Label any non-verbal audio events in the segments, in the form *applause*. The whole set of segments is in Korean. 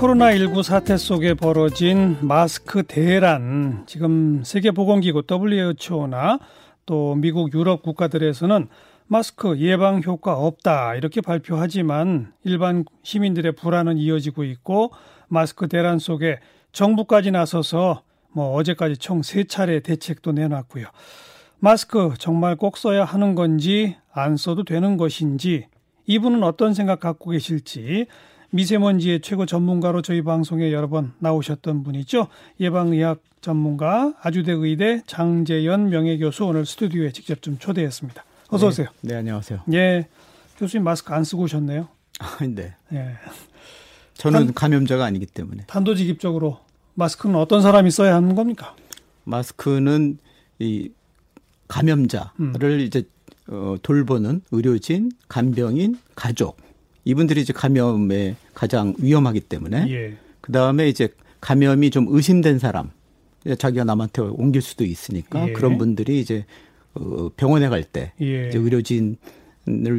코로나19 사태 속에 벌어진 마스크 대란, 지금 세계보건기구 WHO나 또 미국 유럽 국가들에서는 마스크 예방 효과 없다 이렇게 발표하지만 일반 시민들의 불안은 이어지고 있고 마스크 대란 속에 정부까지 나서서 뭐 어제까지 총 세 차례 대책도 내놨고요. 마스크 정말 꼭 써야 하는 건지 안 써도 되는 것인지 이분은 어떤 생각 갖고 계실지 미세먼지의 최고 전문가로 저희 방송에 여러 번 나오셨던 분이죠. 예방의학 전문가 아주대 의대 장재현 명예교수 오늘 스튜디오에 직접 좀 초대했습니다. 어서 오세요. 네, 네 안녕하세요. 예. 교수님 마스크 안 쓰고 오셨네요. 아, 네. 예. 저는 단, 감염자가 아니기 때문에. 단도직입적으로 마스크는 어떤 사람이 써야 하는 겁니까? 마스크는 이 감염자를 음. 이제 어, 돌보는 의료진, 간병인, 가족 이분들이 이제 감염에 가장 위험하기 때문에 예. 그 다음에 이제 감염이 좀 의심된 사람 자기가 남한테 옮길 수도 있으니까 예. 그런 분들이 이제 어, 병원에 갈때 예. 이제 의료진을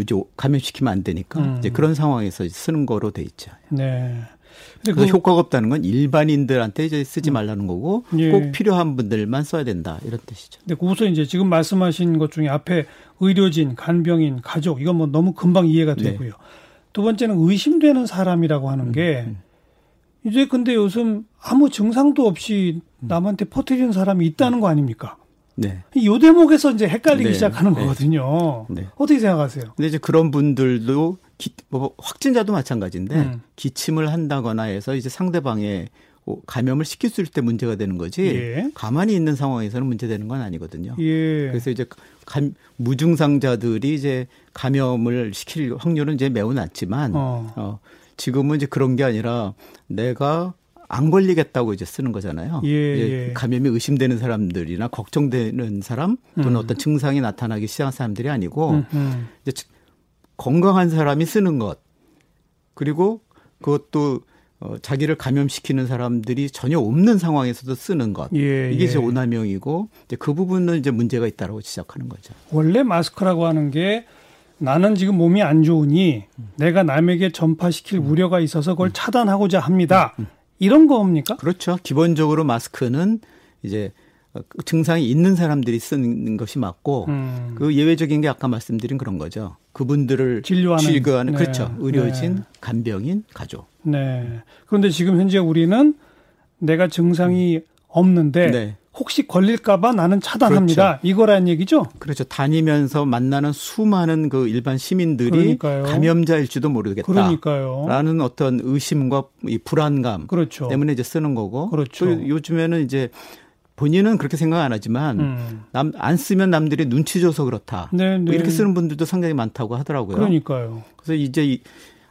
이제 감염시키면 안 되니까 음. 이제 그런 상황에서 쓰는 거로 돼 있죠. 네. 그래서 그, 효과가 없다는 건 일반인들한테 이제 쓰지 음. 말라는 거고 예. 꼭 필요한 분들만 써야 된다 이런 뜻이죠. 근데 우선 이제 지금 말씀하신 것 중에 앞에 의료진, 간병인, 가족 이건 뭐 너무 금방 이해가 네. 되고요. 네. 두 번째는 의심되는 사람이라고 하는 게 음, 음. 이제 근데 요즘 아무 증상도 없이 음. 남한테 퍼뜨리는 사람이 있다는 거 아닙니까? 네. 이 대목에서 이제 헷갈리기 네. 시작하는 네. 거거든요. 네. 어떻게 생각하세요? 근데 이제 그런 분들도 기, 뭐 확진자도 마찬가지인데 음. 기침을 한다거나 해서 이제 상대방의 감염을 시켰을 때 문제가 되는 거지 예. 가만히 있는 상황에서는 문제되는 건 아니거든요. 예. 그래서 이제 감, 무증상자들이 이제 감염을 시킬 확률은 이제 매우 낮지만 어. 어 지금은 이제 그런 게 아니라 내가 안 걸리겠다고 이제 쓰는 거잖아요. 예, 예. 감염이 의심되는 사람들이나 걱정되는 사람 또는 음. 어떤 증상이 나타나기 시작한 사람들이 아니고 음, 음. 이제 건강한 사람이 쓰는 것 그리고 그것도 어, 자기를 감염시키는 사람들이 전혀 없는 상황에서도 쓰는 것. 예, 이게 예. 이제 오남용이고 이제 그 부분은 이제 문제가 있다라고 지적하는 거죠. 원래 마스크라고 하는 게 나는 지금 몸이 안 좋으니 음. 내가 남에게 전파시킬 음. 우려가 있어서 그걸 음. 차단하고자 합니다. 음. 이런 거입니까? 그렇죠. 기본적으로 마스크는 이제 증상이 있는 사람들이 쓰는 것이 맞고 음. 그 예외적인 게 아까 말씀드린 그런 거죠. 그분들을 진료하는, 진료하는 네. 그렇죠. 의료진, 네. 간병인, 가족. 네. 그런데 지금 현재 우리는 내가 증상이 없는데 네. 혹시 걸릴까봐 나는 차단합니다. 그렇죠. 이거란 얘기죠? 그렇죠. 다니면서 만나는 수많은 그 일반 시민들이 그러니까요. 감염자일지도 모르겠다. 그러니까요. 라는 어떤 의심과 이 불안감 그렇죠. 때문에 이제 쓰는 거고. 그렇죠. 또 요즘에는 이제 본인은 그렇게 생각 안 하지만 음. 남안 쓰면 남들이 눈치 줘서 그렇다. 네, 네. 뭐 이렇게 쓰는 분들도 상당히 많다고 하더라고요. 그러니까요. 그래서 이제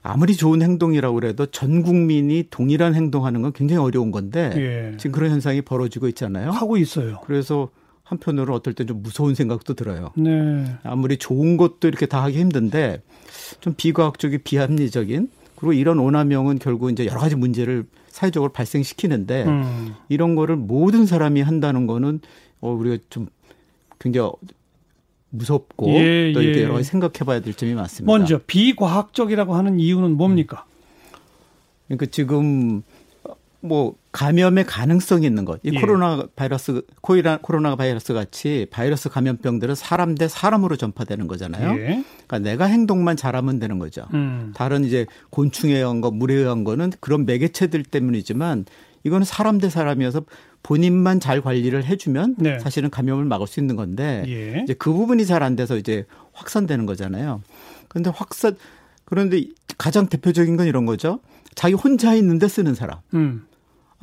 아무리 좋은 행동이라고 그래도 전 국민이 동일한 행동하는 건 굉장히 어려운 건데 예. 지금 그런 현상이 벌어지고 있잖아요. 하고 있어요. 그래서 한편으로 어떨 때좀 무서운 생각도 들어요. 네. 아무리 좋은 것도 이렇게 다 하기 힘든데 좀 비과학적이 비합리적인 그리고 이런 오남용은 결국 이제 여러 가지 문제를 사회적으로 발생시키는데 음. 이런 거를 모든 사람이 한다는 거는 어 우리가 좀 굉장히 무섭고 예, 또 이렇게 예. 여러 가지 생각해봐야 될 점이 많습니다. 먼저 비과학적이라고 하는 이유는 뭡니까? 그러니까 지금 뭐 감염의 가능성이 있는 것. 이 예. 코로나 바이러스 코이라 코로나 바이러스 같이 바이러스 감염병들은 사람 대 사람으로 전파되는 거잖아요. 예. 그러니까 내가 행동만 잘하면 되는 거죠. 음. 다른 이제 곤충에 의한 거, 물에 의한 거는 그런 매개체들 때문이지만 이거는 사람 대 사람이어서 본인만 잘 관리를 해주면 네. 사실은 감염을 막을 수 있는 건데 예. 이제 그 부분이 잘 안 돼서 이제 확산되는 거잖아요. 그런데 확산 그런데 가장 대표적인 건 이런 거죠. 자기 혼자 있는데 쓰는 사람. 음.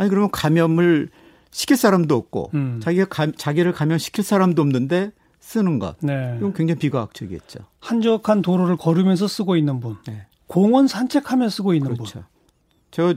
아니 그러면 감염을 시킬 사람도 없고 음. 자기가 가, 자기를 감염시킬 사람도 없는데 쓰는 것. 네. 이건 굉장히 비과학적이겠죠. 한적한 도로를 걸으면서 쓰고 있는 분. 네. 공원 산책하며 쓰고 있는 그렇죠. 분. 저,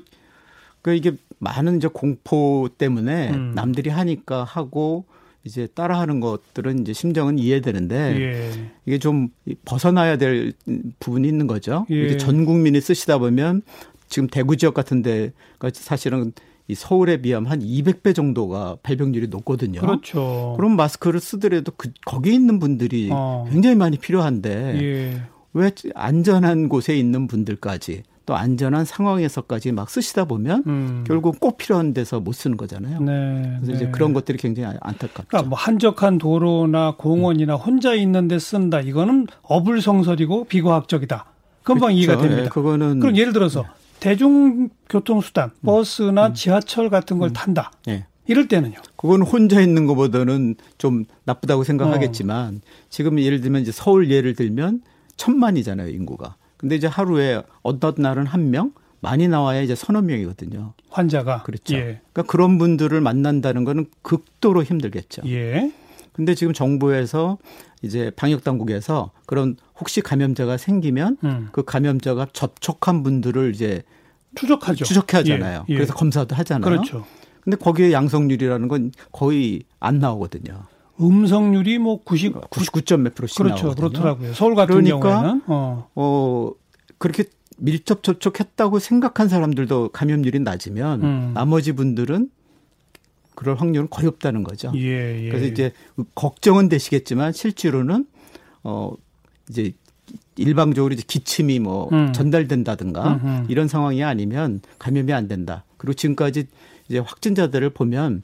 그 이게 많은 이제 공포 때문에 음. 남들이 하니까 하고 이제 따라하는 것들은 이제 심정은 이해되는데 예. 이게 좀 벗어나야 될 부분이 있는 거죠. 예. 이게 전 국민이 쓰시다 보면 지금 대구 지역 같은 데가 사실은 이 서울에 비하면 한 200배 정도가 발병률이 높거든요. 그렇죠. 그럼 마스크를 쓰더라도 그 거기 있는 분들이 어. 굉장히 많이 필요한데 예. 왜 안전한 곳에 있는 분들까지 또 안전한 상황에서까지 막 쓰시다 보면 음. 결국 꼭 필요한 데서 못 쓰는 거잖아요. 네, 그래서 네. 이제 그런 것들이 굉장히 안타깝죠. 그러니까 뭐 한적한 도로나 공원이나 음. 혼자 있는데 쓴다 이거는 어불성설이고 비과학적이다. 금방 그렇죠. 이해가 됩니다. 네, 그거는 그럼 예를 들어서 네. 대중교통수단, 음. 버스나 음. 지하철 같은 걸 음. 탄다. 네. 이럴 때는요. 그건 혼자 있는 것보다는 좀 나쁘다고 생각하겠지만 어. 지금 예를 들면 이제 서울 예를 들면 천만이잖아요 인구가. 근데 이제 하루에 어떤 날은 한 명, 많이 나와야 이제 서너 명이거든요. 환자가 그렇죠. 예. 그러니까 그런 분들을 만난다는 거는 극도로 힘들겠죠. 예. 근데 지금 정부에서 이제 방역 당국에서 그런 혹시 감염자가 생기면 음. 그 감염자가 접촉한 분들을 이제 추적하죠. 추적하잖아요. 예. 예. 그래서 검사도 하잖아요. 그렇죠. 근데 거기에 양성률이라는 건 거의 안 나오거든요. 음성률이 뭐 90, 99점 몇 프로씩 그렇죠. 나오거든요. 그렇더라고요. 서울 같은 그러니까 경우에는 어. 어 그렇게 밀접 접촉했다고 생각한 사람들도 감염률이 낮으면 음. 나머지 분들은 그럴 확률은 거의 없다는 거죠. 예, 예. 그래서 이제 걱정은 되시겠지만 실제로는 어 이제 일방적으로 이제 기침이 뭐 음. 전달된다든가 음흠. 이런 상황이 아니면 감염이 안 된다. 그리고 지금까지 이제 확진자들을 보면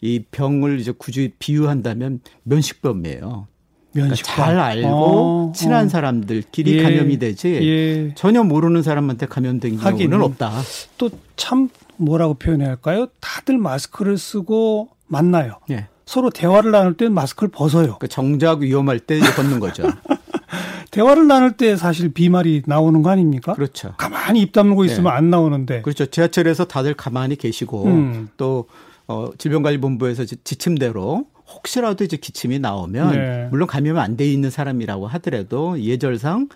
이 병을 이제 굳이 비유한다면 면식범이에요. 그러니까 잘 알고 어, 친한 어. 사람들끼리 예, 감염이 되지 예. 전혀 모르는 사람한테 감염된 경우는 없다. 또 참 뭐라고 표현해야 할까요? 다들 마스크를 쓰고 만나요. 예. 서로 대화를 나눌 때는 마스크를 벗어요. 그 정작 위험할 때 벗는 거죠. *laughs* 대화를 나눌 때 사실 비말이 나오는 거 아닙니까? 그렇죠. 가만히 입 다물고 네. 있으면 네. 안 나오는데. 그렇죠. 지하철에서 다들 가만히 계시고 음. 또 어, 질병관리본부에서 지침대로 혹시라도 이제 기침이 나오면 네. 물론 감염이 안돼 있는 사람이라고 하더라도 예절상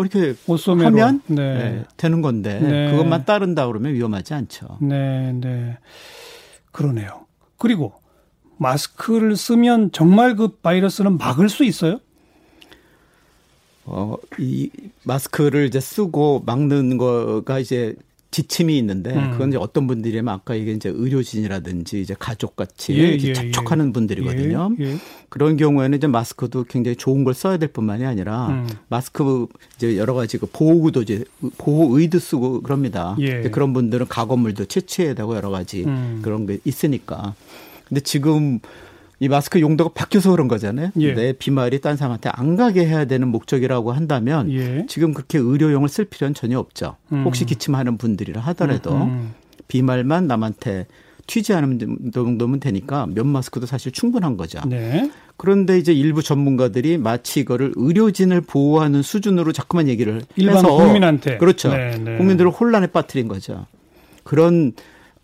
이렇게 하면 네. 네, 되는 건데 네. 그것만 따른다 그러면 위험하지 않죠. 네, 네. 그러네요. 그리고 마스크를 쓰면 정말 그 바이러스는 막을 수 있어요? 어, 이 마스크를 이제 쓰고 막는 거가 이제 지침이 있는데 음. 그건 이제 어떤 분들이면 아까 이게 이제 의료진이라든지 이제 가족 같이 예, 예, 접촉하는 예. 분들이거든요. 예, 예, 그런 경우에는 이제 마스크도 굉장히 좋은 걸 써야 될 뿐만이 아니라 음. 마스크 이제 여러 가지 그 보호구도 이제 보호 의도 쓰고 그럽니다. 예. 그런 분들은 가건물도 채취해야 되고 여러 가지 음. 그런 게 있으니까. 근데 지금 이 마스크 용도가 바뀌어서 그런 거잖아요. 예. 내 비말이 딴 사람한테 안 가게 해야 되는 목적이라고 한다면 예. 지금 그렇게 의료용을 쓸 필요는 전혀 없죠. 음. 혹시 기침하는 분들이라 하더라도 음, 음. 비말만 남한테 튀지 않은 정도면 되니까 면 마스크도 사실 충분한 거죠. 네. 그런데 이제 일부 전문가들이 마치 이거를 의료진을 보호하는 수준으로 자꾸만 얘기를 일반 해서 국민한테 그렇죠. 네, 네. 국민들을 혼란에 빠뜨린 거죠. 그런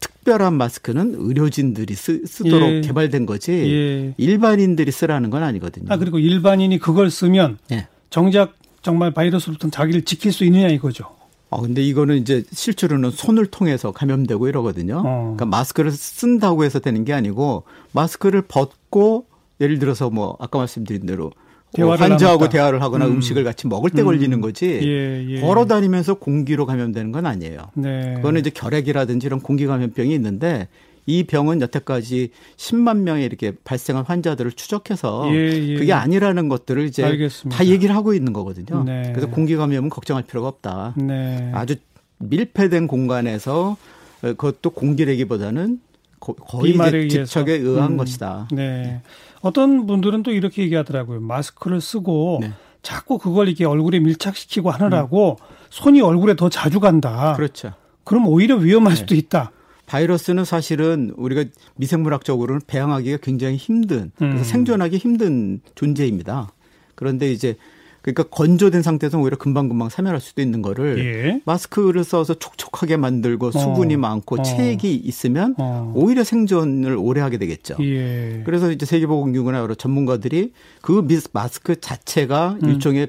특별한 마스크는 의료진들이 쓰, 도록 예. 개발된 거지 예. 일반인들이 쓰라는 건 아니거든요. 아 그리고 일반인이 그걸 쓰면 예. 정작 정말 바이러스로부터 자기를 지킬 수 있느냐 이거죠. 아 근데 이거는 이제 실제로는 손을 통해서 감염되고 이러거든요. 어. 그러니까 마스크를 쓴다고 해서 되는 게 아니고 마스크를 벗고 예를 들어서 뭐 아까 말씀드린 대로 환자하고 나눴다. 대화를 하거나 음. 식을 같이 먹을 때 음. 걸리는 거지 예, 예. 걸어 다니면서 공기로 감염되는 건 아니에요. 네. 그거는 이제 결핵이라든지 이런 공기 감염병이 있는데 이 병은 여태까지 10만 명의 이렇게 발생한 환자들을 추적해서 예, 예. 그게 아니라는 것들을 이제 알겠습니다. 다 얘기를 하고 있는 거거든요. 네. 그래서 공기 감염은 걱정할 필요가 없다. 네. 아주 밀폐된 공간에서 그것도 공기내기보다는 거의 이제 집척에 의한 음. 것이다. 네. 어떤 분들은 또 이렇게 얘기하더라고요. 마스크를 쓰고 네. 자꾸 그걸 이렇게 얼굴에 밀착시키고 하느라고 음. 손이 얼굴에 더 자주 간다. 그렇죠. 그럼 오히려 위험할 네. 수도 있다. 바이러스는 사실은 우리가 미생물학적으로는 배양하기가 굉장히 힘든 그래서 음. 생존하기 힘든 존재입니다. 그런데 이제 그러니까 건조된 상태에서 오히려 금방금방 사멸할 수도 있는 거를 예. 마스크를 써서 촉촉하게 만들고 수분이 어. 많고 어. 체액이 있으면 어. 오히려 생존을 오래 하게 되겠죠. 예. 그래서 이제 세계보건기구나 여러 전문가들이 그 마스크 자체가 음. 일종의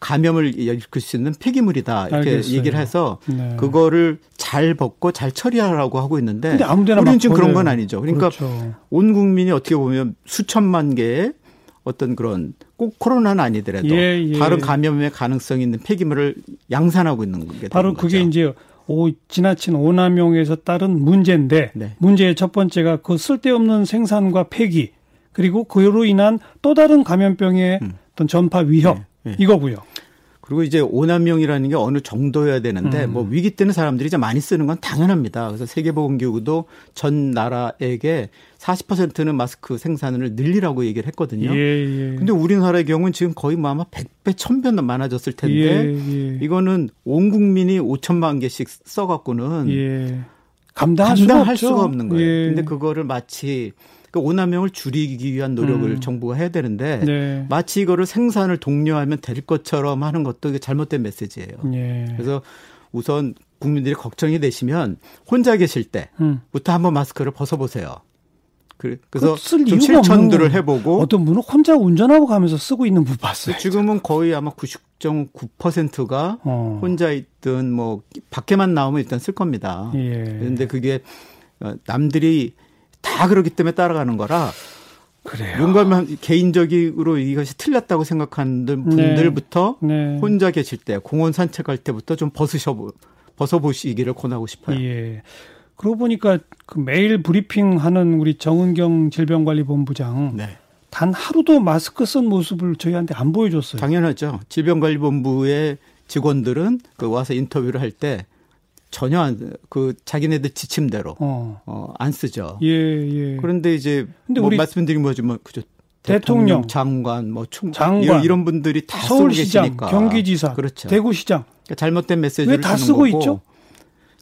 감염을 일으킬 수 있는 폐기물이다 이렇게 알겠어요. 얘기를 해서 네. 그거를 잘 벗고 잘 처리하라고 하고 있는데 근데 아무데나 우리는 지금 그런 건 아니죠. 그러니까 그렇죠. 온 국민이 어떻게 보면 수천만 개의 어떤 그런 꼭 코로나는 아니더라도 예, 예. 다른 감염의 가능성이 있는 폐기물을 양산하고 있는 게 바로 그게 이제 오, 지나친 오남용에서 따른 문제인데 네. 문제의 첫 번째가 그 쓸데없는 생산과 폐기 그리고 그로 인한 또 다른 감염병의 음. 어떤 전파 위협 네, 네. 이거고요. 그리고 이제 5만 명이라는 게 어느 정도여야 되는데 음. 뭐 위기 때는 사람들이 이제 많이 쓰는 건 당연합니다. 그래서 세계보건기구도 전 나라에게 40%는 마스크 생산을 늘리라고 얘기를 했거든요. 예, 예. 근데 우리나라의 경우는 지금 거의 뭐 아마 100배, 1000배 많아졌을 텐데 예, 예, 이거는 온 국민이 5천만 개씩 써 갖고는 예. 감당할, 감당할 수가, 수가, 없는 거예요. 예. 근데 그거를 마치 그 오남용을 줄이기 위한 노력을 음. 정부가 해야 되는데 네. 마치 이거를 생산을 독려하면 될 것처럼 하는 것도 잘못된 메시지예요. 예. 그래서 우선 국민들이 걱정이 되시면 혼자 계실 때부터 음. 한번 마스크를 벗어보세요. 그래서 좀 실천들을 해보고 어떤 분은 혼자 운전하고 가면서 쓰고 있는 분 봤어요. 지금은 거의 아마 90.9%가 어. 혼자 있든 뭐 밖에만 나오면 일단 쓸 겁니다. 예. 그런데 그게 어, 남들이 다 그러기 때문에 따라가는 거라 그래요. 뭔가 개인적으로 이것이 틀렸다고 생각하는 분들부터 네. 네. 혼자 계실 때 공원 산책할 때부터 좀 벗으셔 벗어보시기를 권하고 싶어요. 예. 그러고 보니까 그 매일 브리핑하는 우리 정은경 질병관리본부장 네. 단 하루도 마스크 쓴 모습을 저희한테 안 보여줬어요. 당연하죠. 질병관리본부의 직원들은 그 와서 인터뷰를 할 때 전혀 안, 그 자기네들 지침대로 어. 어, 안 쓰죠. 예, 예. 그런데 이제 근데 뭐 우리 말씀드린 뭐지만 그죠. 대통령, 대통령, 장관, 뭐 총, 장관, 이런 분들이 다 서울시장, 쓰고 계시니까. 경기지사, 그렇죠. 대구시장. 그러니까 잘못된 메시지를 다 쓰고 거고, 있죠?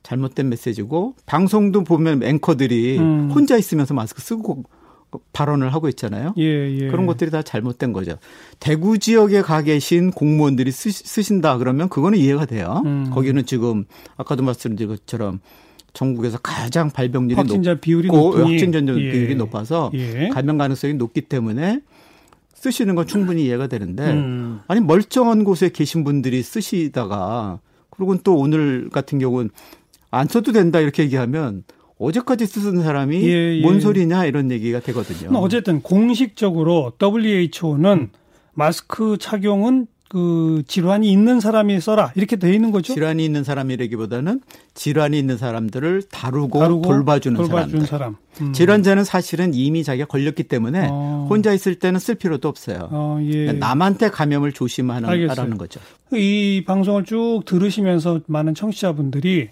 잘못된 메시지고 방송도 보면 앵커들이 음. 혼자 있으면서 마스크 쓰고 발언을 하고 있잖아요. 예, 예. 그런 것들이 다 잘못된 거죠. 대구 지역에 가 계신 공무원들이 쓰, 신다 그러면 그거는 이해가 돼요. 음. 거기는 지금 아까도 말씀드린 것처럼 전국에서 가장 발병률이 확진자 높고 비율이 높으니. 확진자 예. 비율이 높아서 예. 감염 가능성이 높기 때문에 쓰시는 건 충분히 이해가 되는데 음. 아니 멀쩡한 곳에 계신 분들이 쓰시다가 그리고 또 오늘 같은 경우는 안 써도 된다 이렇게 얘기하면 어제까지 쓰던 사람이 예, 예. 뭔 소리냐 이런 얘기가 되거든요. 어쨌든 공식적으로 WHO는 마스크 착용은 그 질환이 있는 사람이 써라 이렇게 돼 있는 거죠. 질환이 있는 사람이라기보다는 질환이 있는 사람들을 다루고, 다루고 돌봐주는, 돌봐주는 사람. 음. 질환자는 사실은 이미 자기가 걸렸기 때문에 어. 혼자 있을 때는 쓸 필요도 없어요. 어, 예. 그러니까 남한테 감염을 조심하는 거죠. 이 방송을 쭉 들으시면서 많은 청취자분들이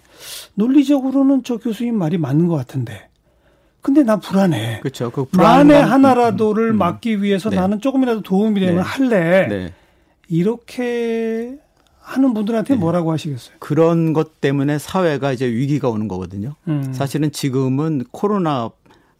논리적으로는 저 교수님 말이 맞는 것 같은데 근데 나 불안해. 그렇죠. 그 만에 하나라도를 음, 음. 막기 위해서 네. 나는 조금이라도 도움이 되면 네. 할래. 네. 이렇게 하는 분들한테 네. 뭐라고 하시겠어요? 그런 것 때문에 사회가 이제 위기가 오는 거거든요. 음. 사실은 지금은 코로나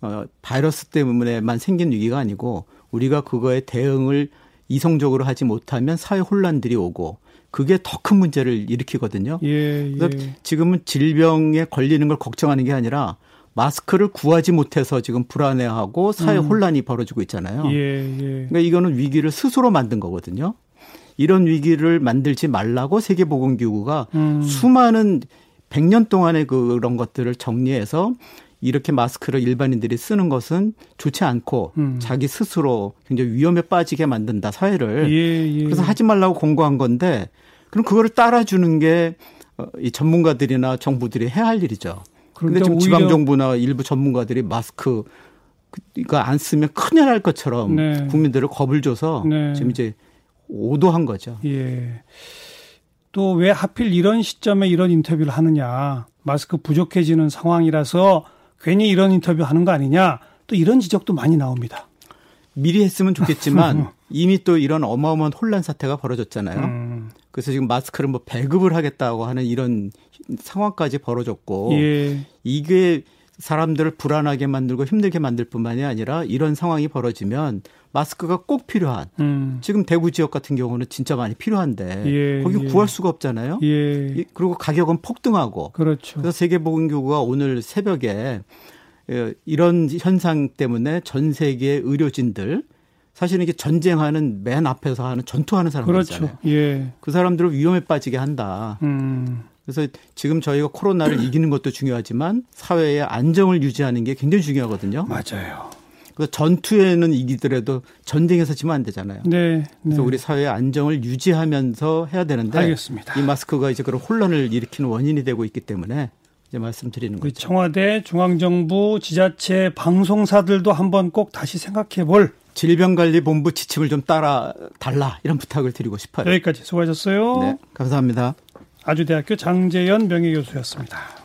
어, 바이러스 때문에만 생긴 위기가 아니고 우리가 그거에 대응을 이성적으로 하지 못하면 사회 혼란들이 오고 그게 더 큰 문제를 일으키거든요. 예, 예. 그래서 지금은 질병에 걸리는 걸 걱정하는 게 아니라 마스크를 구하지 못해서 지금 불안해하고 사회 음. 혼란이 벌어지고 있잖아요. 예, 예. 그러니까 이거는 위기를 스스로 만든 거거든요. 이런 위기를 만들지 말라고 세계보건기구가 음. 수많은 100년 동안의 그런 것들을 정리해서 이렇게 마스크를 일반인들이 쓰는 것은 좋지 않고 음. 자기 스스로 굉장히 위험에 빠지게 만든다 사회를 예, 예. 그래서 하지 말라고 공고한 건데 그럼 그거를 따라주는 게이 어, 전문가들이나 정부들이 해야 할 일이죠. 그런데 지금 지방 정부나 일부 전문가들이 마스크 이거 안 쓰면 큰일 날 것처럼 네. 국민들을 겁을 줘서 네. 지금 이제 오도한 거죠. 예. 또 왜 하필 이런 시점에 이런 인터뷰를 하느냐. 마스크 부족해지는 상황이라서 괜히 이런 인터뷰 하는 거 아니냐. 또 이런 지적도 많이 나옵니다. 미리 했으면 좋겠지만 *laughs* 이미 또 이런 어마어마한 혼란 사태가 벌어졌잖아요. 음. 그래서 지금 마스크를 뭐 배급을 하겠다고 하는 이런 상황까지 벌어졌고 예. 이게 사람들을 불안하게 만들고 힘들게 만들 뿐만이 아니라 이런 상황이 벌어지면 마스크가 꼭 필요한 음. 지금 대구 지역 같은 경우는 진짜 많이 필요한데 예, 거기 예. 구할 수가 없잖아요. 예. 그리고 가격은 폭등하고 그렇죠. 그래서 세계보건기구가 오늘 새벽에 예, 이런 현상 때문에 전 세계 의료진들 사실은 이게 전쟁하는 맨 앞에서 하는 전투하는 사람들이잖아요. 그렇죠. 예. 그 사람들을 위험에 빠지게 한다. 음. 그래서 지금 저희가 코로나를 *clears throat* 이기는 것도 중요하지만 사회의 안정을 유지하는 게 굉장히 중요하거든요. 맞아요. 그래서 전투에는 이기더라도 전쟁에서 지면 안 되잖아요. 네, 네. 그래서 우리 사회의 안정을 유지하면서 해야 되는데 알겠습니다. 이 마스크가 이제 그런 혼란을 일으키는 원인이 되고 있기 때문에 이제 말씀드리는 그 거죠. 청와대, 중앙정부, 지자체, 방송사들도 한번 꼭 다시 생각해 볼 질병관리본부 지침을 좀 따라 달라 이런 부탁을 드리고 싶어요. 여기까지 수고하셨어요. 네, 감사합니다. 아주대학교 장재현 명예교수였습니다.